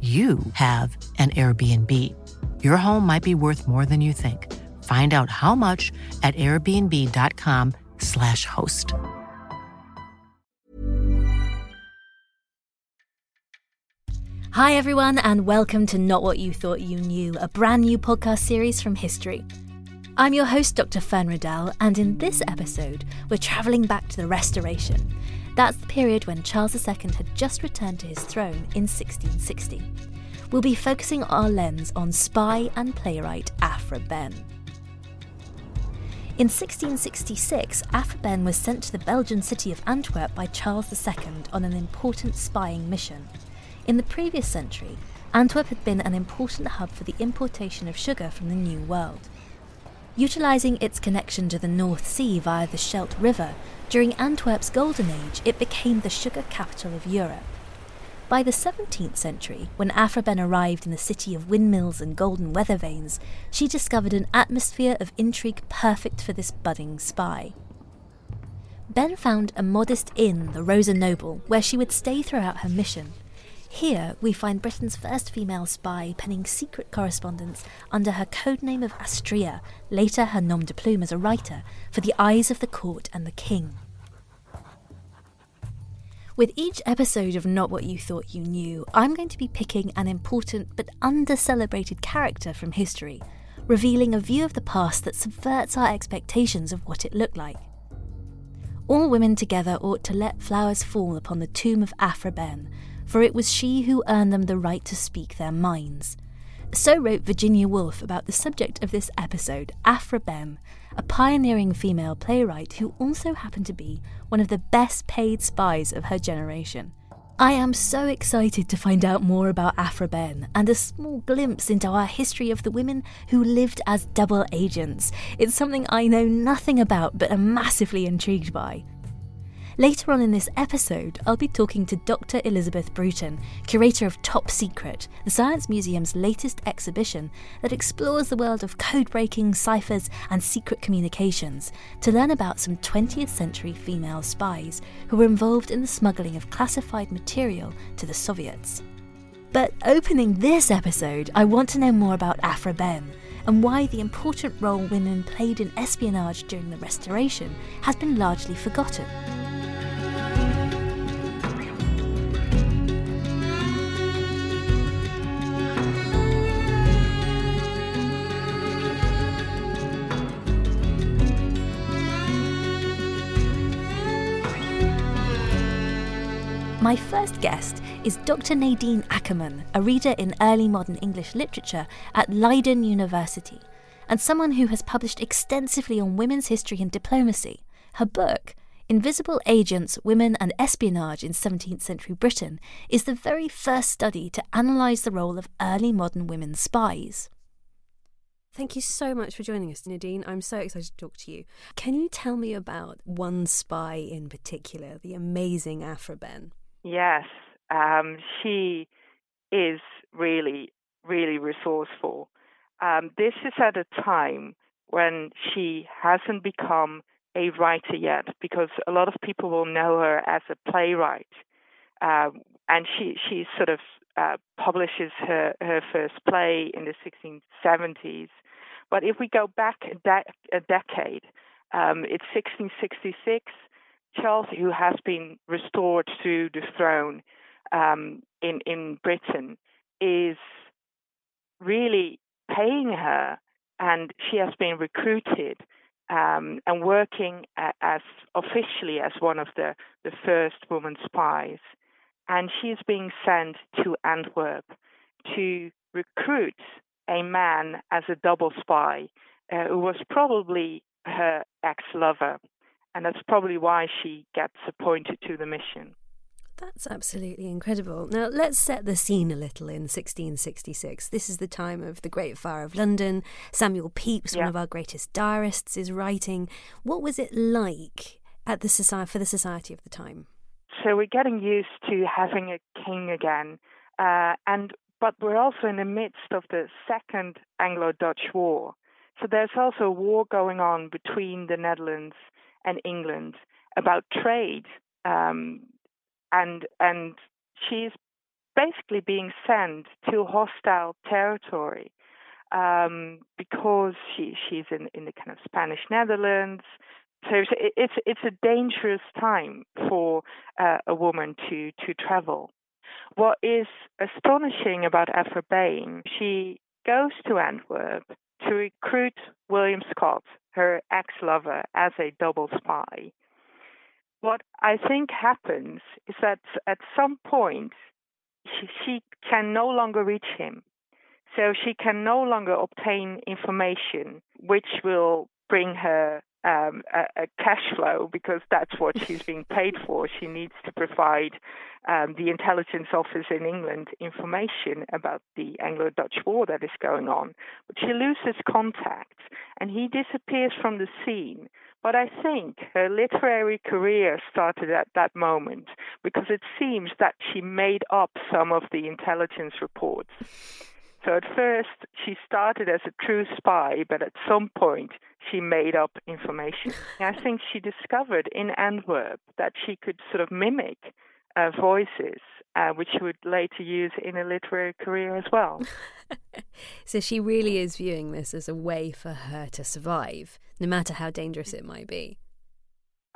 you have an Airbnb. Your home might be worth more than you think. Find out how much at airbnb.com/slash host. Hi, everyone, and welcome to Not What You Thought You Knew, a brand new podcast series from history. I'm your host, Dr. Fern Riddell, and in this episode, we're travelling back to the Restoration. That's the period when Charles II had just returned to his throne in 1660. We'll be focusing our lens on spy and playwright Aphra Behn. In 1666, Aphra Behn was sent to the Belgian city of Antwerp by Charles II on an important spying mission. In the previous century, Antwerp had been an important hub for the importation of sugar from the New World. Utilising its connection to the North Sea via the Scheldt River, during Antwerp's Golden Age, it became the sugar capital of Europe. By the 17th century, when Aphra Behn arrived in the city of windmills and golden weather vanes, she discovered an atmosphere of intrigue perfect for this budding spy. Behn found a modest inn, the Rosa Noble, where she would stay throughout her mission. Here, we find Britain's first female spy penning secret correspondence under her codename of Astrea, later her nom de plume as a writer, for the eyes of the court and the king. With each episode of Not What You Thought You Knew, I'm going to be picking an important but under celebrated character from history, revealing a view of the past that subverts our expectations of what it looked like. All women together ought to let flowers fall upon the tomb of Aphra Behn, for it was she who earned them the right to speak their minds. So wrote Virginia Woolf about the subject of this episode, Aphra Behn, a pioneering female playwright who also happened to be one of the best paid spies of her generation. I am so excited to find out more about Aphra Behn and a small glimpse into our history of the women who lived as double agents. It's something I know nothing about but am massively intrigued by. Later on in this episode, I'll be talking to Dr. Elizabeth Bruton, curator of Top Secret, the Science Museum's latest exhibition that explores the world of code breaking, ciphers, and secret communications, to learn about some 20th century female spies who were involved in the smuggling of classified material to the Soviets. But opening this episode, I want to know more about Aphra Behn and why the important role women played in espionage during the Restoration has been largely forgotten. My first guest is Dr. Nadine Akkerman, a reader in early modern English literature at Leiden University, and someone who has published extensively on women's history and diplomacy. Her book, Invisible Agents, Women and Espionage in 17th Century Britain, is the very first study to analyse the role of early modern women spies. Thank you so much for joining us, Nadine. I'm so excited to talk to you. Can you tell me about one spy in particular, the amazing Aphra Behn? Yes, um, she is really, really resourceful. Um, this is at a time when she hasn't become a writer yet, because a lot of people will know her as a playwright, um, and she she sort of uh, publishes her her first play in the 1670s. But if we go back a, de- a decade, um, it's 1666. Charles, who has been restored to the throne um, in in Britain, is really paying her, and she has been recruited um, and working as officially as one of the the first woman spies, and she is being sent to Antwerp to recruit a man as a double spy uh, who was probably her ex lover. And that's probably why she gets appointed to the mission. That's absolutely incredible. Now, let's set the scene a little in 1666. This is the time of the Great Fire of London. Samuel Pepys, yeah. one of our greatest diarists, is writing. What was it like at the society, for the society of the time? So we're getting used to having a king again, uh, and but we're also in the midst of the Second Anglo-Dutch War. So there's also a war going on between the Netherlands and England about trade. Um, and and she's basically being sent to hostile territory um, because she she's in, in the kind of Spanish Netherlands. So it's it's a dangerous time for uh, a woman to to travel. What is astonishing about Aphra Behn, she goes to Antwerp to recruit William Scott, her ex-lover, as a double spy what I think happens is that at some point she, she can no longer reach him. So she can no longer obtain information which will bring her um, a, a, cash flow because that's what she's being paid for. She needs to provide um, the intelligence office in England information about the Anglo Dutch war that is going on. But she loses contact and he disappears from the scene. But I think her literary career started at that moment because it seems that she made up some of the intelligence reports. So at first, she started as a true spy, but at some point, she made up information. I think she discovered in Antwerp that she could sort of mimic uh, voices, uh, which she would later use in a literary career as well. so she really is viewing this as a way for her to survive, no matter how dangerous it might be.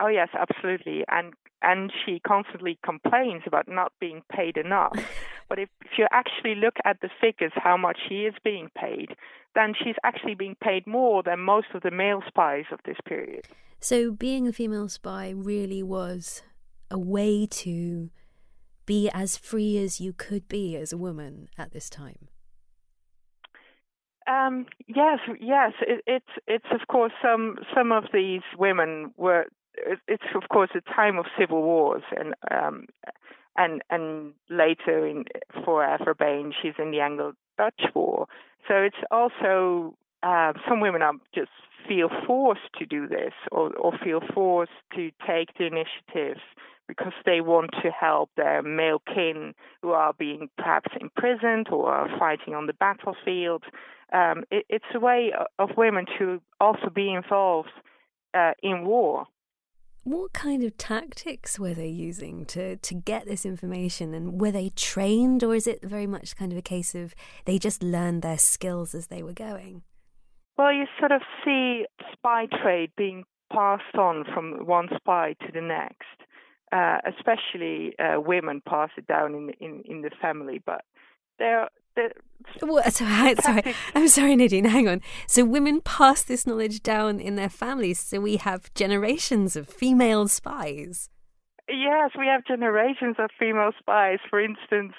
Oh yes, absolutely, and and she constantly complains about not being paid enough. but if, if you actually look at the figures, how much she is being paid, then she's actually being paid more than most of the male spies of this period. So being a female spy really was a way to be as free as you could be as a woman at this time. Um, yes, yes. It, it's it's of course some some of these women were. It's of course a time of civil wars, and um, and and later in Aphra Behn, she's in the Anglo-Dutch War. So it's also uh, some women are just feel forced to do this, or or feel forced to take the initiative because they want to help their male kin who are being perhaps imprisoned or are fighting on the battlefield. Um, it, it's a way of women to also be involved uh, in war. What kind of tactics were they using to, to get this information? And were they trained, or is it very much kind of a case of they just learned their skills as they were going? Well, you sort of see spy trade being passed on from one spy to the next. Uh, especially uh, women pass it down in, in, in the family, but there well, sorry, sorry, I'm sorry, Nadine. Hang on. So women pass this knowledge down in their families. So we have generations of female spies. Yes, we have generations of female spies. For instance,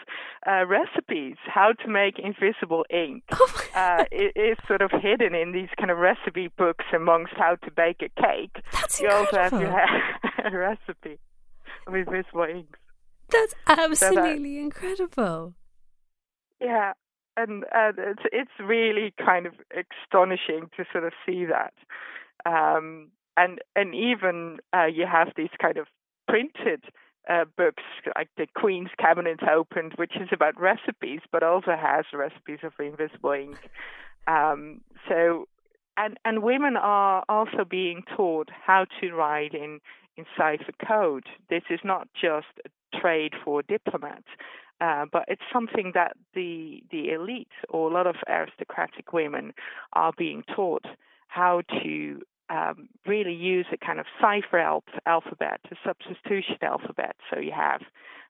uh, recipes, how to make invisible ink, oh uh, is sort of hidden in these kind of recipe books amongst how to bake a cake. That's you incredible. also have your a recipe of invisible inks. That's absolutely so that, incredible. Yeah, and uh, it's it's really kind of astonishing to sort of see that, um, and and even uh, you have these kind of printed uh, books like the Queen's Cabinet Opened, which is about recipes, but also has recipes of invisible ink. Um, so, and and women are also being taught how to write in in cipher code. This is not just a trade for diplomats. Uh, but it's something that the the elite or a lot of aristocratic women are being taught how to um, really use a kind of cipher alphabet, a substitution alphabet. So you have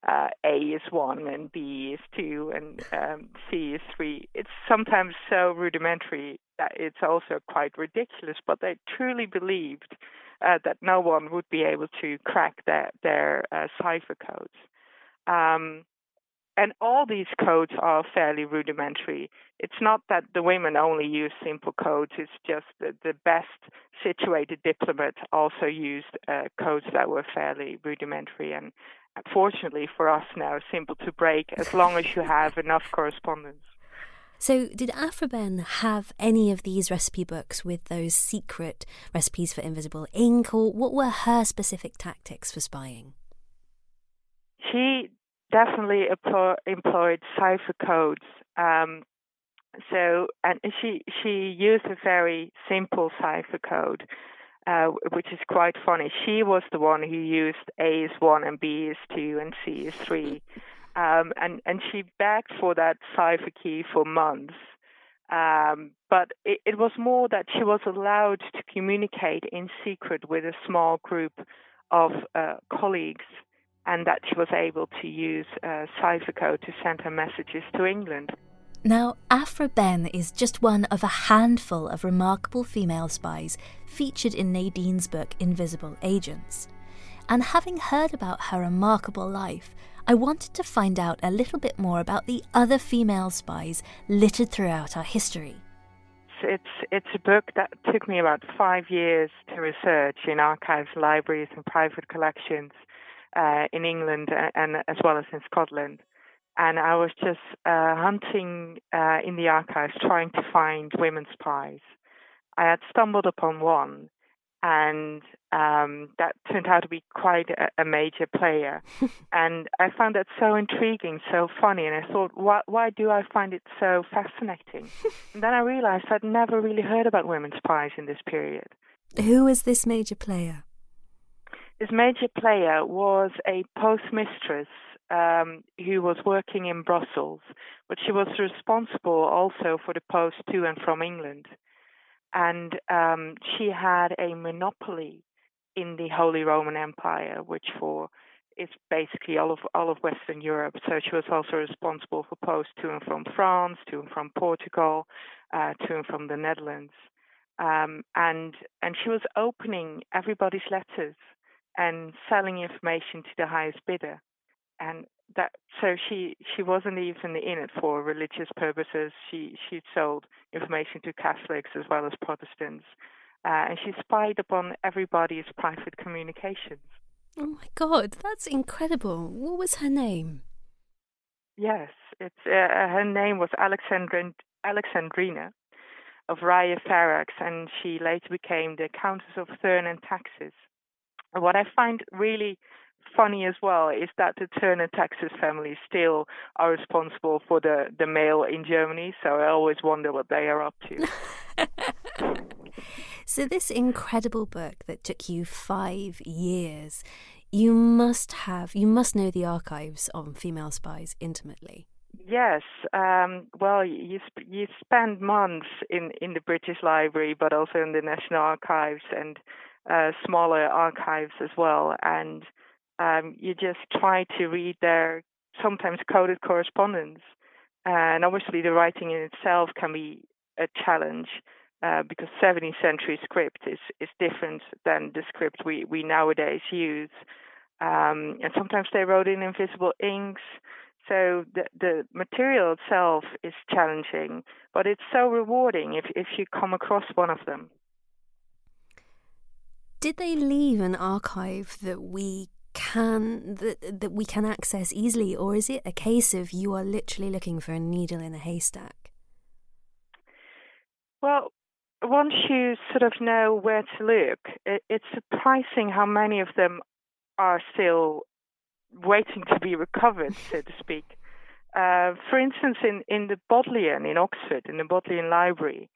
uh, A is one and B is two and um, C is three. It's sometimes so rudimentary that it's also quite ridiculous, but they truly believed uh, that no one would be able to crack their, their uh, cipher codes. Um, and all these codes are fairly rudimentary. It's not that the women only use simple codes, it's just that the best situated diplomats also used uh, codes that were fairly rudimentary and fortunately for us now simple to break as long as you have enough correspondence. So, did Aphra Behn have any of these recipe books with those secret recipes for invisible ink, or what were her specific tactics for spying? She definitely employed cipher codes. Um, so, and she she used a very simple cipher code, uh, which is quite funny. She was the one who used A is one and B is two and C is three, um, and and she begged for that cipher key for months. Um, but it, it was more that she was allowed to communicate in secret with a small group of uh, colleagues and that she was able to use uh, cipher code to send her messages to England. Now, Aphra Behn is just one of a handful of remarkable female spies featured in Nadine's book Invisible Agents. And having heard about her remarkable life, I wanted to find out a little bit more about the other female spies littered throughout our history. It's it's a book that took me about five years to research in archives, libraries, and private collections uh, in England and, as well as in Scotland. And I was just uh, hunting uh, in the archives trying to find women spies. I had stumbled upon one, and um, that turned out to be quite a, a major player. and I found that so intriguing, so funny, and I thought, why, why do I find it so fascinating? and then I realized I'd never really heard about women spies in this period. Who is this major player? This major player was a postmistress um, who was working in Brussels, but she was responsible also for the post to and from England. And um, she had a monopoly in the Holy Roman Empire, which for is basically all of all of Western Europe. So she was also responsible for posts to and from France, to and from Portugal, uh, to and from the Netherlands, um, and and she was opening everybody's letters and selling information to the highest bidder. And that so she she wasn't even in it for religious purposes. She she sold information to Catholics as well as Protestants, uh, and she spied upon everybody's private communications. Oh my God, that's incredible! What was her name? Yes, it's uh, her name was Alexandrin, Alexandrina of Raya Ferax, and she later became the Countess of Thurn and Taxis. What I find really funny as well is that the Thurn and Taxis family still are responsible for the, the mail in Germany. So I always wonder what they are up to. so, this incredible book that took you five years, you must have, you must know the archives on female spies intimately. Yes. Um, well, you you spend months in, in the British Library, but also in the National Archives and uh, smaller archives as well, and um, you just try to read their sometimes coded correspondence. And obviously, the writing in itself can be a challenge uh, because 17th century script is, is different than the script we, we nowadays use. Um, and sometimes they wrote in invisible inks. So the, the material itself is challenging, but it's so rewarding if, if you come across one of them. Did they leave an archive that we can that, that we can access easily or is it a case of you are literally looking for a needle in a haystack? Well once you sort of know where to look it, it's surprising how many of them are still waiting to be recovered so to speak. Uh, for instance in, in the bodleian in oxford in the bodleian library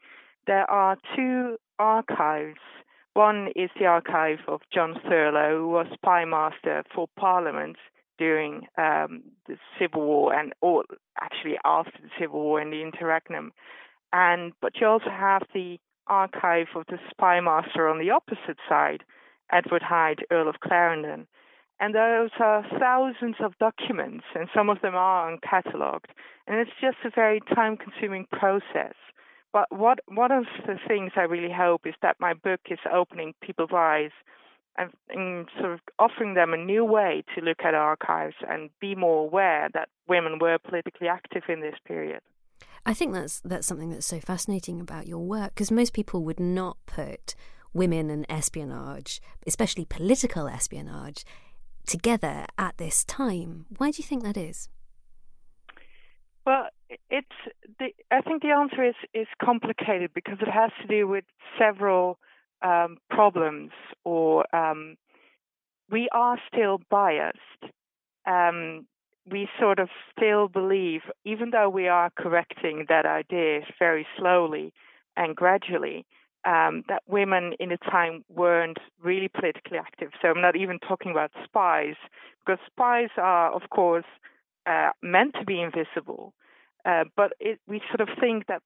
there are two archives one is the archive of John Thurloe, who was spy master for Parliament during um, the Civil War and or actually after the Civil War in the interregnum. And but you also have the archive of the spy master on the opposite side, Edward Hyde, Earl of Clarendon. And those are thousands of documents, and some of them are uncatalogued. And it's just a very time consuming process. But what one of the things I really hope is that my book is opening people's eyes and, and sort of offering them a new way to look at archives and be more aware that women were politically active in this period. I think that's that's something that's so fascinating about your work because most people would not put women and espionage, especially political espionage, together at this time. Why do you think that is? Well, it's the, I think the answer is is complicated because it has to do with several um, problems, or um, we are still biased. Um, we sort of still believe, even though we are correcting that idea very slowly and gradually, um, that women in the time weren't really politically active. So I'm not even talking about spies, because spies are, of course, uh, meant to be invisible. Uh, but it, we sort of think that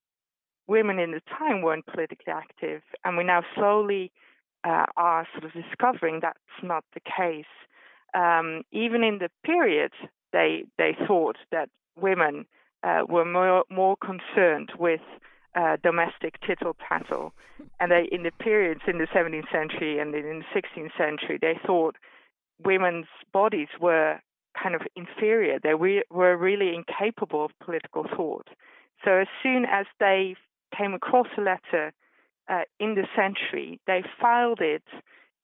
women in the time weren't politically active, and we now slowly uh, are sort of discovering that's not the case. Um, even in the period, they they thought that women uh, were more more concerned with uh, domestic tittle tattle, and they in the periods in the 17th century and in the 16th century, they thought women's bodies were kind of inferior. They re- were really incapable of political thought. So as soon as they came across a letter uh, in the century, they filed it,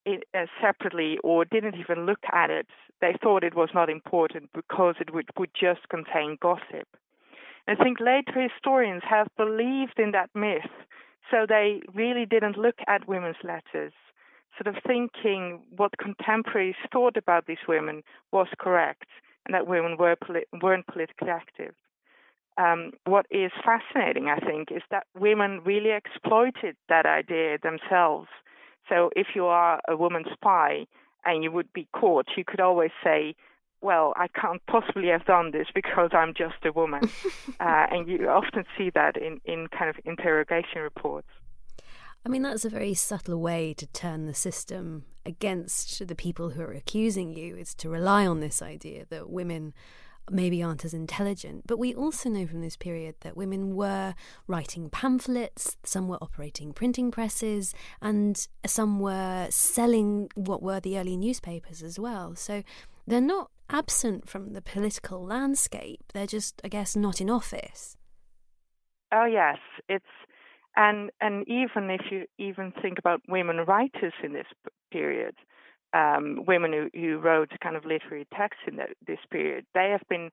it uh, separately or didn't even look at it. They thought it was not important because it would, would just contain gossip. I think later historians have believed in that myth, so they really didn't look at women's letters sort of thinking what contemporaries thought about these women was correct and that women were poli- weren't politically active. Um, what is fascinating, I think, is that women really exploited that idea themselves. So if you are a woman spy and you would be caught, you could always say, well, I can't possibly have done this because I'm just a woman. uh, and you often see that in, in kind of interrogation reports. I mean, that's a very subtle way to turn the system against the people who are accusing you, is to rely on this idea that women maybe aren't as intelligent. But we also know from this period that women were writing pamphlets, some were operating printing presses, and some were selling what were the early newspapers as well. So they're not absent from the political landscape, they're just, I guess, not in office. Oh, yes. It's and and even if you even think about women writers in this period, um, women who, who wrote kind of literary texts in this period, they have been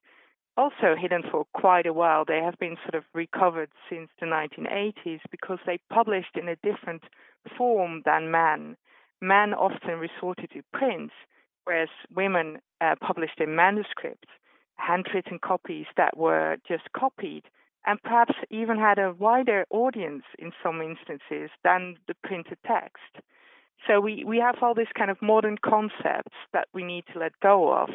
also hidden for quite a while. They have been sort of recovered since the 1980s because they published in a different form than men. Men often resorted to print, whereas women uh, published in manuscripts, handwritten copies that were just copied and perhaps even had a wider audience in some instances than the printed text. So we, we have all these kind of modern concepts that we need to let go of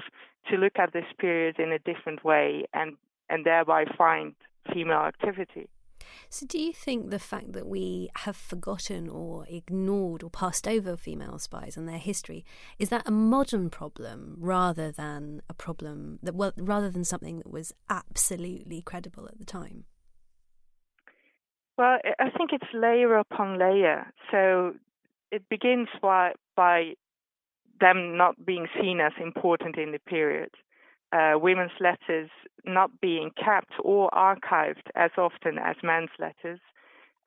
to look at this period in a different way and, and thereby find female activity. So, do you think the fact that we have forgotten or ignored or passed over female spies and their history is that a modern problem rather than a problem that well, rather than something that was absolutely credible at the time? Well, I think it's layer upon layer. So it begins by by them not being seen as important in the period uh, women's letters not being kept or archived as often as men's letters.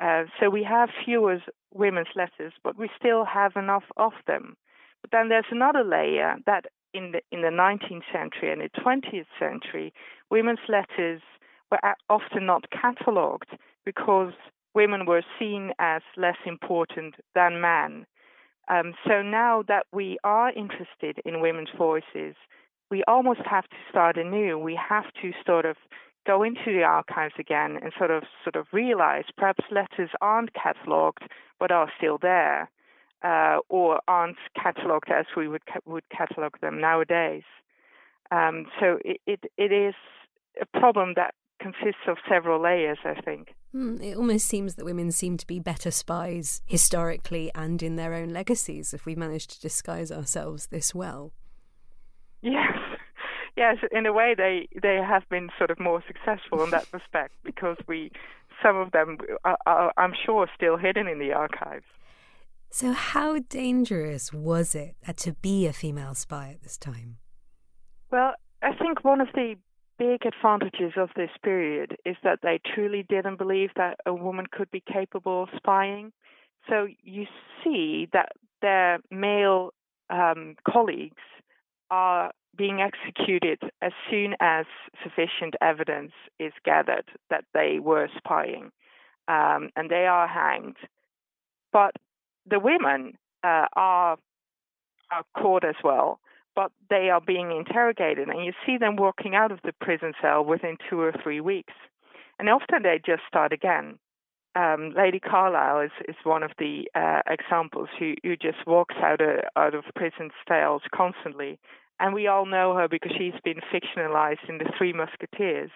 Uh, so we have fewer women's letters, but we still have enough of them. But then there's another layer that in the in the 19th century and the 20th century, women's letters were often not catalogued because women were seen as less important than men. Um, so now that we are interested in women's voices, we almost have to start anew. We have to sort of go into the archives again and sort of sort of realize perhaps letters aren't catalogued but are still there, uh, or aren't catalogued as we would ca- would catalog them nowadays. Um, so it, it it is a problem that consists of several layers, I think. Mm, it almost seems that women seem to be better spies historically and in their own legacies if we manage to disguise ourselves this well. Yes, yes. In a way, they they have been sort of more successful in that respect because we, some of them, are, are, I'm sure, still hidden in the archives. So, how dangerous was it to be a female spy at this time? Well, I think one of the big advantages of this period is that they truly didn't believe that a woman could be capable of spying. So you see that their male um, colleagues are being executed as soon as sufficient evidence is gathered that they were spying, um, and they are hanged. But the women uh, are are caught as well, but they are being interrogated, and you see them walking out of the prison cell within two or three weeks, and often they just start again. Um, Lady Carlisle is, is one of the uh, examples who, who just walks out of, out of prison cells constantly and we all know her because she's been fictionalized in The Three Musketeers.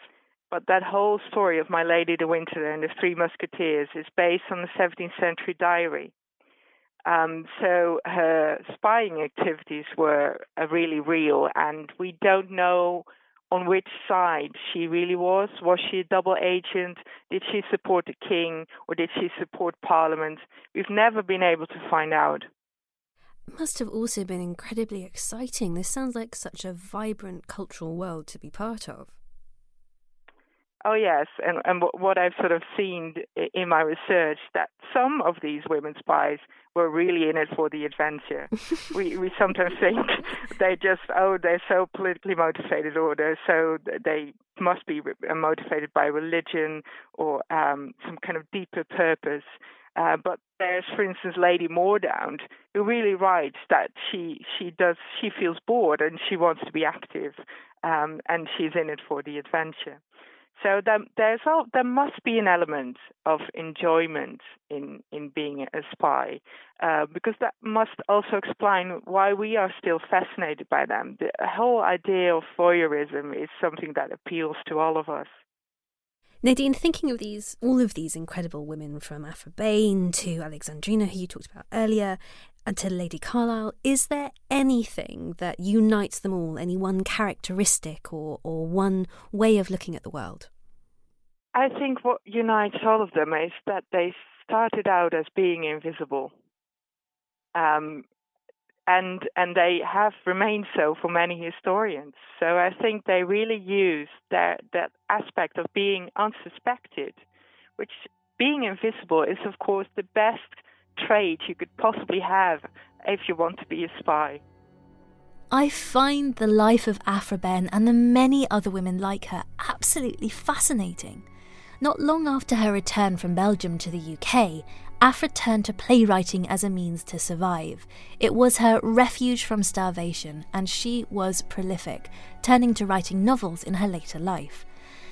But that whole story of Milady de Winter and the Three Musketeers is based on the 17th century diary. Um, so her spying activities were uh, really real, and we don't know on which side she really was. Was she a double agent? Did she support the king or did she support parliament? We've never been able to find out must have also been incredibly exciting. This sounds like such a vibrant cultural world to be part of. Oh yes, and and what I've sort of seen in my research that some of these women spies were really in it for the adventure. we we sometimes think they just oh they're so politically motivated or they're so they must be motivated by religion or um, some kind of deeper purpose. Uh, but there's, for instance, Lady Mordaunt, who really writes that she she does she feels bored and she wants to be active, um, and she's in it for the adventure. So there, there's all, there must be an element of enjoyment in in being a spy, uh, because that must also explain why we are still fascinated by them. The whole idea of voyeurism is something that appeals to all of us. Nadine, thinking of these, all of these incredible women from Aphra Behn to Alexandrina, who you talked about earlier, and to Lady Carlisle, is there anything that unites them all, any one characteristic or, or one way of looking at the world? I think what unites all of them is that they started out as being invisible. Um, and and they have remained so for many historians. So I think they really use that that aspect of being unsuspected, which being invisible is of course the best trait you could possibly have if you want to be a spy. I find the life of Aphra Behn and the many other women like her absolutely fascinating. Not long after her return from Belgium to the UK, Aphra turned to playwriting as a means to survive. It was her refuge from starvation, and she was prolific, turning to writing novels in her later life.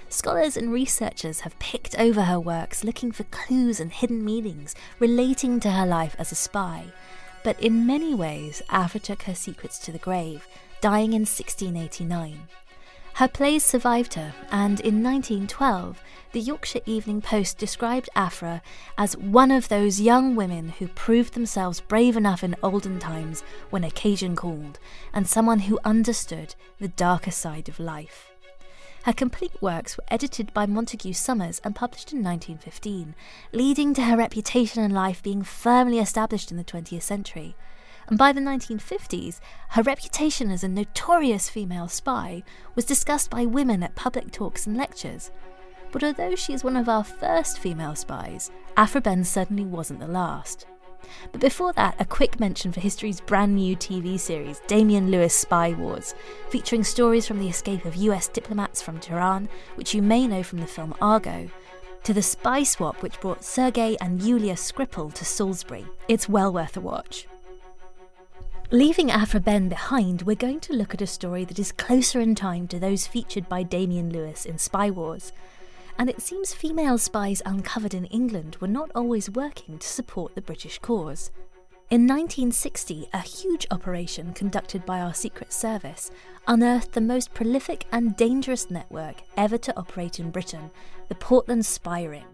Scholars and researchers have picked over her works looking for clues and hidden meanings relating to her life as a spy. But in many ways, Aphra took her secrets to the grave, dying in 1689. Her plays survived her, and in 1912, the Yorkshire Evening Post described Aphra as one of those young women who proved themselves brave enough in olden times when occasion called, and someone who understood the darker side of life. Her complete works were edited by Montague Summers and published in 1915, leading to her reputation and life being firmly established in the 20th century and by the 1950s, her reputation as a notorious female spy was discussed by women at public talks and lectures. But although she is one of our first female spies, Aphra Behn certainly wasn't the last. But before that, a quick mention for history's brand new TV series, Damian Lewis Spy Wars, featuring stories from the escape of US diplomats from Tehran, which you may know from the film Argo, to the spy swap which brought Sergei and Yulia Skripal to Salisbury. It's well worth a watch. Leaving Aphra Behn behind, we're going to look at a story that is closer in time to those featured by Damian Lewis in Spy Wars. And it seems female spies uncovered in England were not always working to support the British cause. In 1960, a huge operation conducted by our Secret Service unearthed the most prolific and dangerous network ever to operate in Britain, the Portland Spy Ring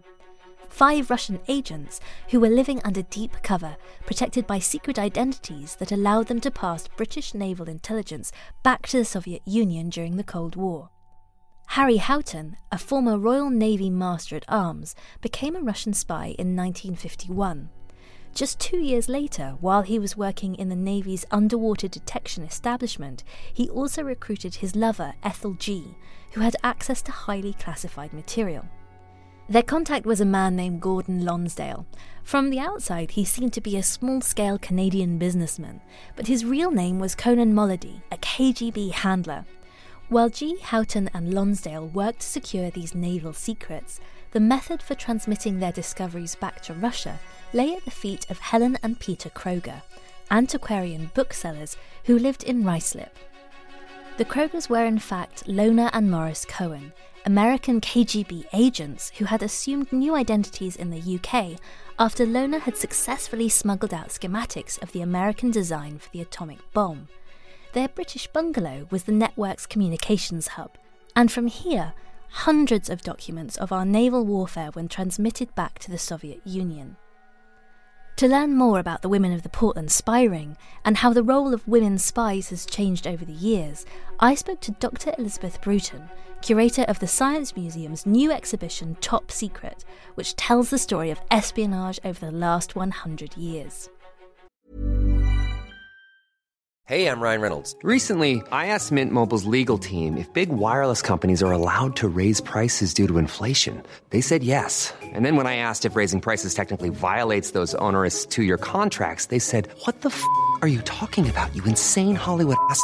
five Russian agents who were living under deep cover, protected by secret identities that allowed them to pass British naval intelligence back to the Soviet Union during the Cold War. Harry Houghton, a former Royal Navy Master at Arms, became a Russian spy in 1951. Just two years later, while he was working in the Navy's underwater detection establishment, he also recruited his lover, Ethel Gee, who had access to highly classified material. Their contact was a man named Gordon Lonsdale. From the outside, he seemed to be a small scale Canadian businessman, but his real name was Konon Molody, a KGB handler. While Gee Houghton and Lonsdale worked to secure these naval secrets, the method for transmitting their discoveries back to Russia lay at the feet of Helen and Peter Kroger, antiquarian booksellers who lived in Ruislip. The Krogers were in fact Lona and Morris Cohen, American KGB agents who had assumed new identities in the UK after Lona had successfully smuggled out schematics of the American design for the atomic bomb. Their British bungalow was the network's communications hub, and from here, hundreds of documents of our naval warfare were transmitted back to the Soviet Union. To learn more about the women of the Portland spy ring and how the role of women spies has changed over the years, I spoke to Dr. Elizabeth Bruton, curator of the Science Museum's new exhibition Top Secret, which tells the story of espionage over the last 100 years. Hey, I'm Ryan Reynolds. Recently, I asked Mint Mobile's legal team if big wireless companies are allowed to raise prices due to inflation. They said yes. And then when I asked if raising prices technically violates those onerous two year contracts, they said, What the f are you talking about, you insane Hollywood ass?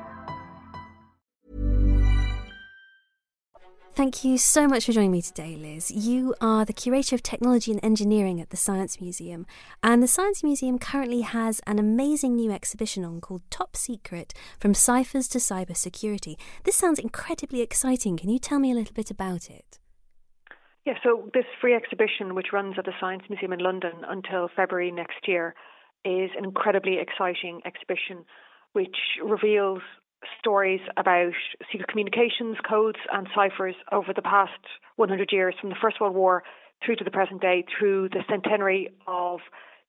Thank you so much for joining me today, Liz. You are the Curator of Technology and Engineering at the Science Museum, and the Science Museum currently has an amazing new exhibition on called Top Secret From Ciphers to Cybersecurity. This sounds incredibly exciting. Can you tell me a little bit about it? Yeah, so this free exhibition, which runs at the Science Museum in London until February next year, is an incredibly exciting exhibition which reveals stories about secret communications codes and ciphers over the past 100 years, from the First World War through to the present day, through the centenary of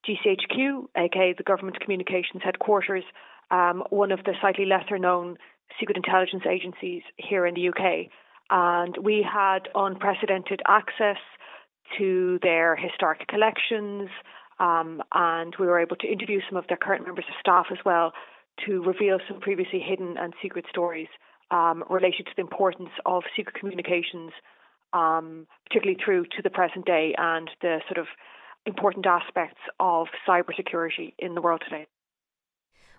GCHQ, aka the Government Communications Headquarters, um, one of the slightly lesser known secret intelligence agencies here in the UK. And we had unprecedented access to their historic collections, um, and we were able to interview some of their current members of staff as well to reveal some previously hidden and secret stories um, related to the importance of secret communications, um, particularly through to the present day and the sort of important aspects of cybersecurity in the world today.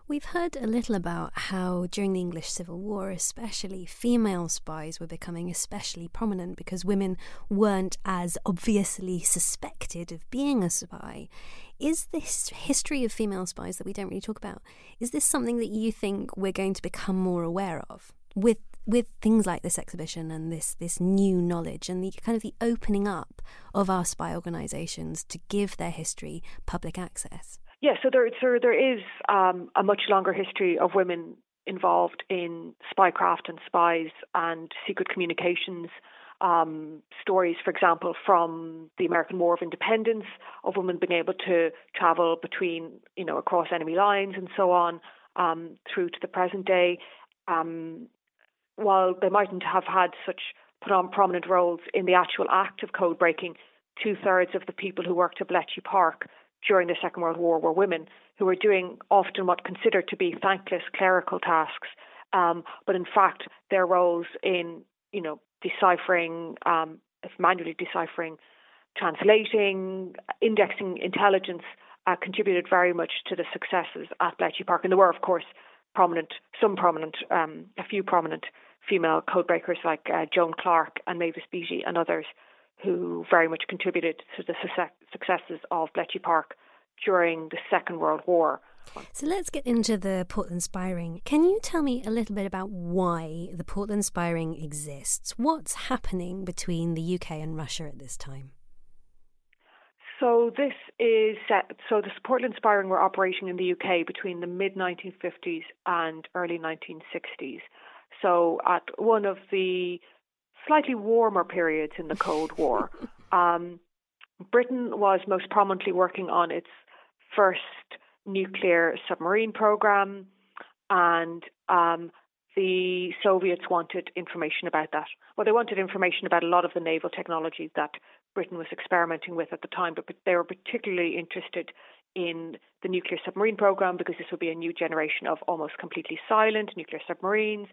We've heard a little about how during the English Civil War, especially, female spies were becoming especially prominent because women weren't as obviously suspected of being a spy. Is this history of female spies that we don't really talk about? Is this something that you think we're going to become more aware of with with things like this exhibition and this this new knowledge and the kind of the opening up of our spy organisations to give their history public access? Yeah, so there, so there is um, a much longer history of women involved in spycraft and spies and secret communications. Um, stories, for example, from the American War of Independence, of women being able to travel between, you know, across enemy lines and so on, um, through to the present day. Um, while they mightn't have had such prominent roles in the actual act of code breaking, two thirds of the people who worked at Bletchley Park during the Second World War were women who were doing often what considered to be thankless clerical tasks, um, but in fact their roles in you know deciphering, um, manually deciphering, translating, indexing intelligence uh, contributed very much to the successes at Bletchley Park, and there were of course prominent, some prominent, um, a few prominent female codebreakers like uh, Joan Clarke and Mavis Batey and others who very much contributed to the successes of Bletchley Park during the Second World War. So let's get into the Portland Spy Ring. Can you tell me a little bit about why the Portland Spy Ring exists? What's happening between the UK and Russia at this time? So this is set, so the Portland Spy Ring were operating in the UK between the mid 1950s and early 1960s. So at one of the slightly warmer periods in the Cold War, um, Britain was most prominently working on its first nuclear submarine program, and um, the Soviets wanted information about that. Well, they wanted information about a lot of the naval technology that Britain was experimenting with at the time, but they were particularly interested in the nuclear submarine program because this would be a new generation of almost completely silent nuclear submarines.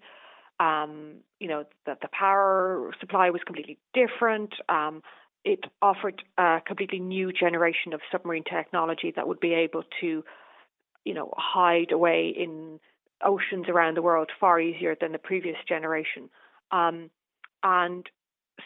Um, you know, the, the power supply was completely different. Um, it offered a completely new generation of submarine technology that would be able to, you know, hide away in oceans around the world far easier than the previous generation. Um, and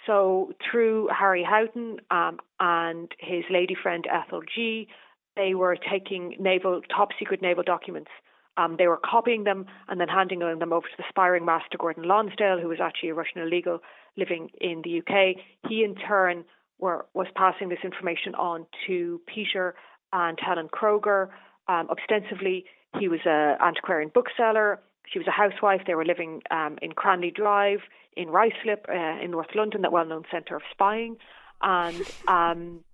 so through Harry Houghton um, and his lady friend Ethel Gee, they were taking naval top secret naval documents. Um, they were copying them and then handing them over to the spy ring master Gordon Lonsdale, who was actually a Russian illegal living in the UK. He in turn were, was passing this information on to Peter and Helen Kroger. Um, ostensibly, he was an antiquarian bookseller. She was a housewife. They were living um, in Cranley Drive in Ruislip uh, in North London, that well-known centre of spying, and um,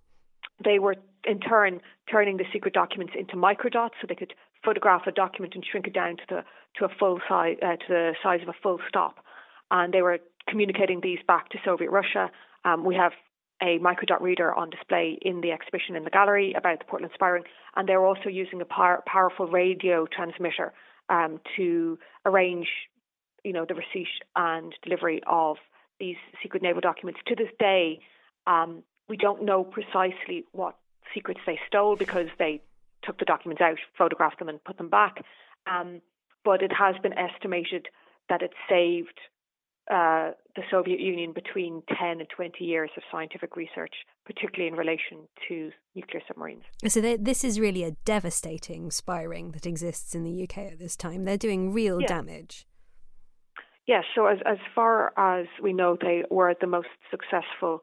they were in turn turning the secret documents into microdots, so they could photograph a document and shrink it down to the to a full size uh, to the size of a full stop, and they were communicating these back to Soviet Russia. Um, we have a microdot reader on display in the exhibition in the gallery about the Portland Spy Ring, and they're also using a power, powerful radio transmitter um, to arrange, you know, the receipt and delivery of these secret naval documents. To this day, um, we don't know precisely what secrets they stole because they took the documents out, photographed them, and put them back. Um, but it has been estimated that it saved uh, the Soviet Union between 10 and 20 years of scientific research, particularly in relation to nuclear submarines. So they, this is really a devastating spy ring that exists in the UK at this time. They're doing real yeah. damage. Yes, so as, as far as we know, they were the most successful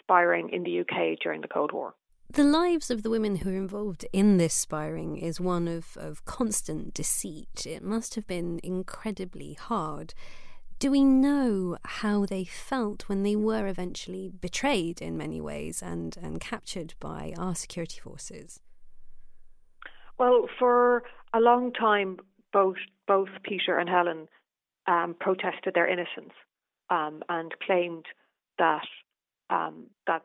spy ring in the UK during the Cold War. The lives of the women who are involved in this spy ring is one of, of constant deceit. It must have been incredibly hard. Do we know how they felt when they were eventually betrayed in many ways and, and captured by our security forces? Well, for a long time, both both Peter and Helen um, protested their innocence um, and claimed that um, that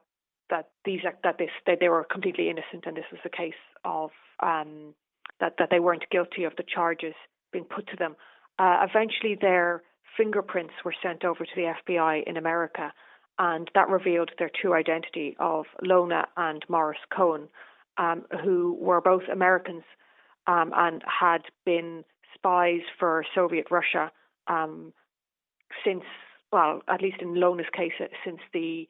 that these that this that they were completely innocent and this was a case of um, that that they weren't guilty of the charges being put to them. Uh, eventually, their fingerprints were sent over to the FBI in America, and that revealed their true identity of Lona and Morris Cohen, um, who were both Americans um, and had been spies for Soviet Russia um, since, well, at least in Lona's case, uh, since the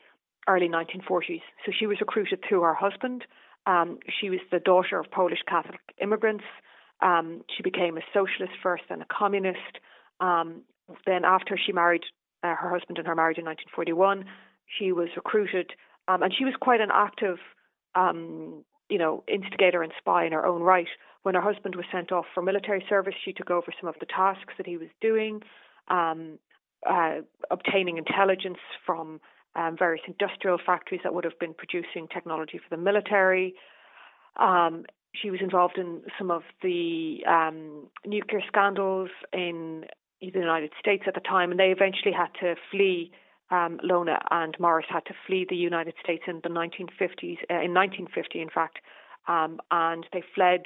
early 1940s. So she was recruited through her husband. Um, she was the daughter of Polish Catholic immigrants. Um, she became a socialist first, then a communist. Um, then after she married uh, her husband and her marriage in 1941, she was recruited, um, and she was quite an active, um, you know, instigator and spy in her own right. When her husband was sent off for military service, she took over some of the tasks that he was doing, um, uh, obtaining intelligence from um, various industrial factories that would have been producing technology for the military. Um, she was involved in some of the um, nuclear scandals in the United States at the time, and they eventually had to flee. Um, Lona and Morris had to flee the United States in the 1950s, uh, in 1950, in fact, um, and they fled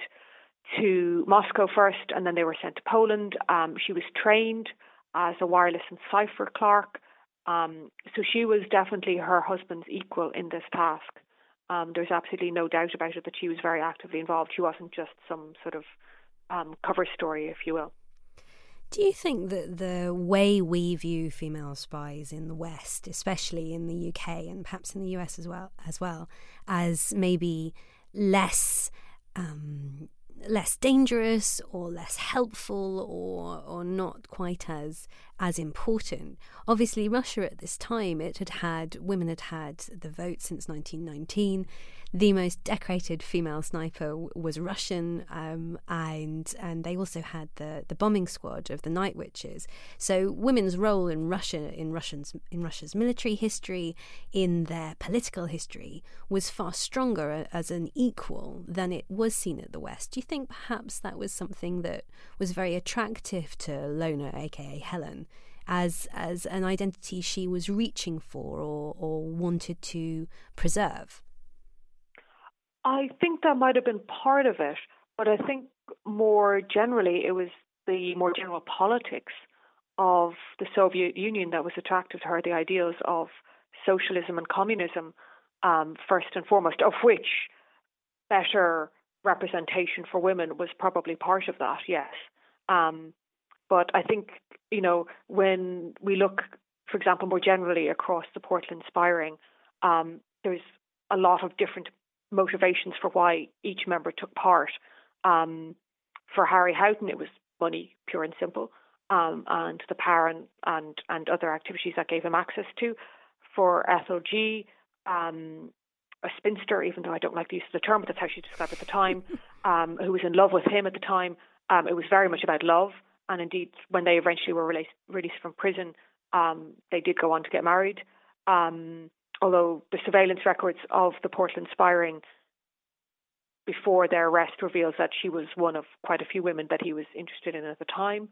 to Moscow first, and then they were sent to Poland. Um, she was trained as a wireless and cipher clerk, um, so she was definitely her husband's equal in this task. Um, there's absolutely no doubt about it that she was very actively involved. She wasn't just some sort of um, cover story, if you will. Do you think that the way we view female spies in the West, especially in the UK and perhaps in the US as well, as well as maybe less um, less dangerous or less helpful or or not quite as as important. Obviously, Russia at this time it had had women had had the vote since 1919 the most decorated female sniper was Russian, um, and and they also had the the bombing squad of the Night Witches. So women's role in Russia in Russians in Russia's military history, in their political history, was far stronger as an equal than it was seen at the West. Do you think perhaps that was something that was very attractive to Lona, aka Helen? as as an identity she was reaching for or, or wanted to preserve? I think that might have been part of it, but I think more generally it was the more general politics of the Soviet Union that was attractive to her, the ideals of socialism and communism, um, first and foremost, of which better representation for women was probably part of that, yes. Um, but I think, you know, when we look, for example, more generally across the Portland Spy Ring, um, there's a lot of different motivations for why each member took part. Um, for Harry Houghton, it was money, pure and simple, um, and the power and, and, and other activities that gave him access to. For Ethel Gee, um, a spinster, even though I don't like the use of the term, but that's how she described it at the time, um, who was in love with him at the time. Um, it was very much about love, and indeed, when they eventually were released, released from prison, um, they did go on to get married. Although the surveillance records of the Portland Spy Ring before their arrest reveals that she was one of quite a few women that he was interested in at the time.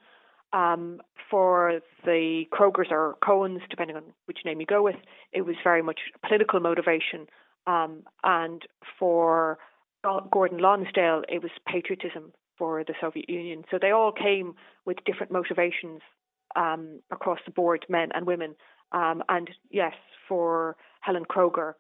Um, for the Krogers or Cohens, depending on which name you go with, it was very much political motivation. Um, and for Gordon Lonsdale, it was patriotism for the Soviet Union. So they all came with different motivations um, across the board, men and women. Um, and yes, for Helen Kroger,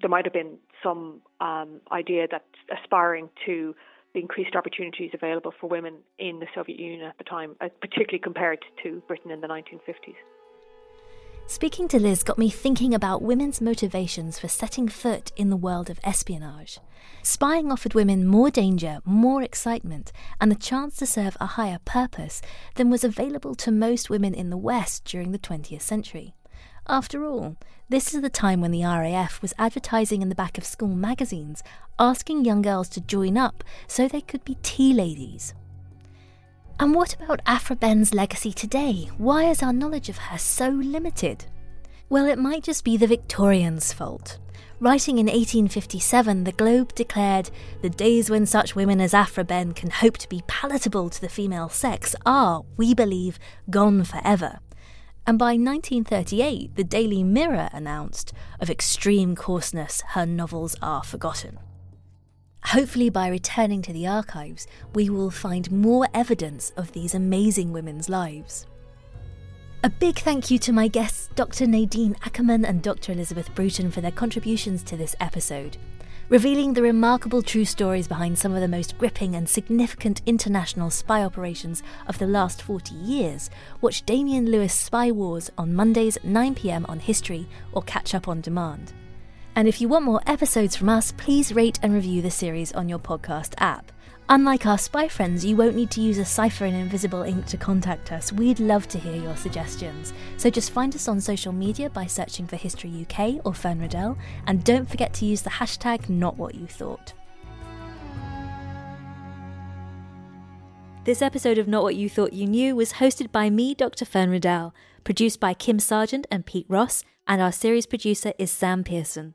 there might have been some um, idea that aspiring to the increased opportunities available for women in the Soviet Union at the time, uh, particularly compared to Britain in the 1950s. Speaking to Liz got me thinking about women's motivations for setting foot in the world of espionage. Spying offered women more danger, more excitement, and the chance to serve a higher purpose than was available to most women in the West during the 20th century. After all, this is the time when the RAF was advertising in the back of school magazines, asking young girls to join up so they could be tea ladies. And what about Aphra Behn's legacy today? Why is our knowledge of her so limited? Well, it might just be the Victorians' fault. Writing in 1857, the Globe declared, The days when such women as Aphra Behn can hope to be palatable to the female sex are, we believe, gone forever and by 1938 the Daily Mirror announced, of extreme coarseness, her novels are forgotten. Hopefully, by returning to the archives, we will find more evidence of these amazing women's lives. A big thank you to my guests, Dr. Nadine Akkerman and Dr. Elizabeth Bruton, for their contributions to this episode revealing the remarkable true stories behind some of the most gripping and significant international spy operations of the last 40 years, watch Damian Lewis Spy Wars on Mondays at 9pm on History or catch up on demand. And if you want more episodes from us, please rate and review the series on your podcast app. Unlike our spy friends, you won't need to use a cipher and invisible ink to contact us. We'd love to hear your suggestions. So just find us on social media by searching for History UK or Fern Riddell, and don't forget to use the hashtag NotWhatYouThought. This episode of Not What You Thought You Knew was hosted by me, Dr. Fern Riddell, produced by Kim Sargent and Pete Ross, and our series producer is Sam Pearson.